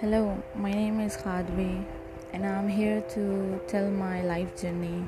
Hello, my name is Khadvi, and I'm here to tell my life journey.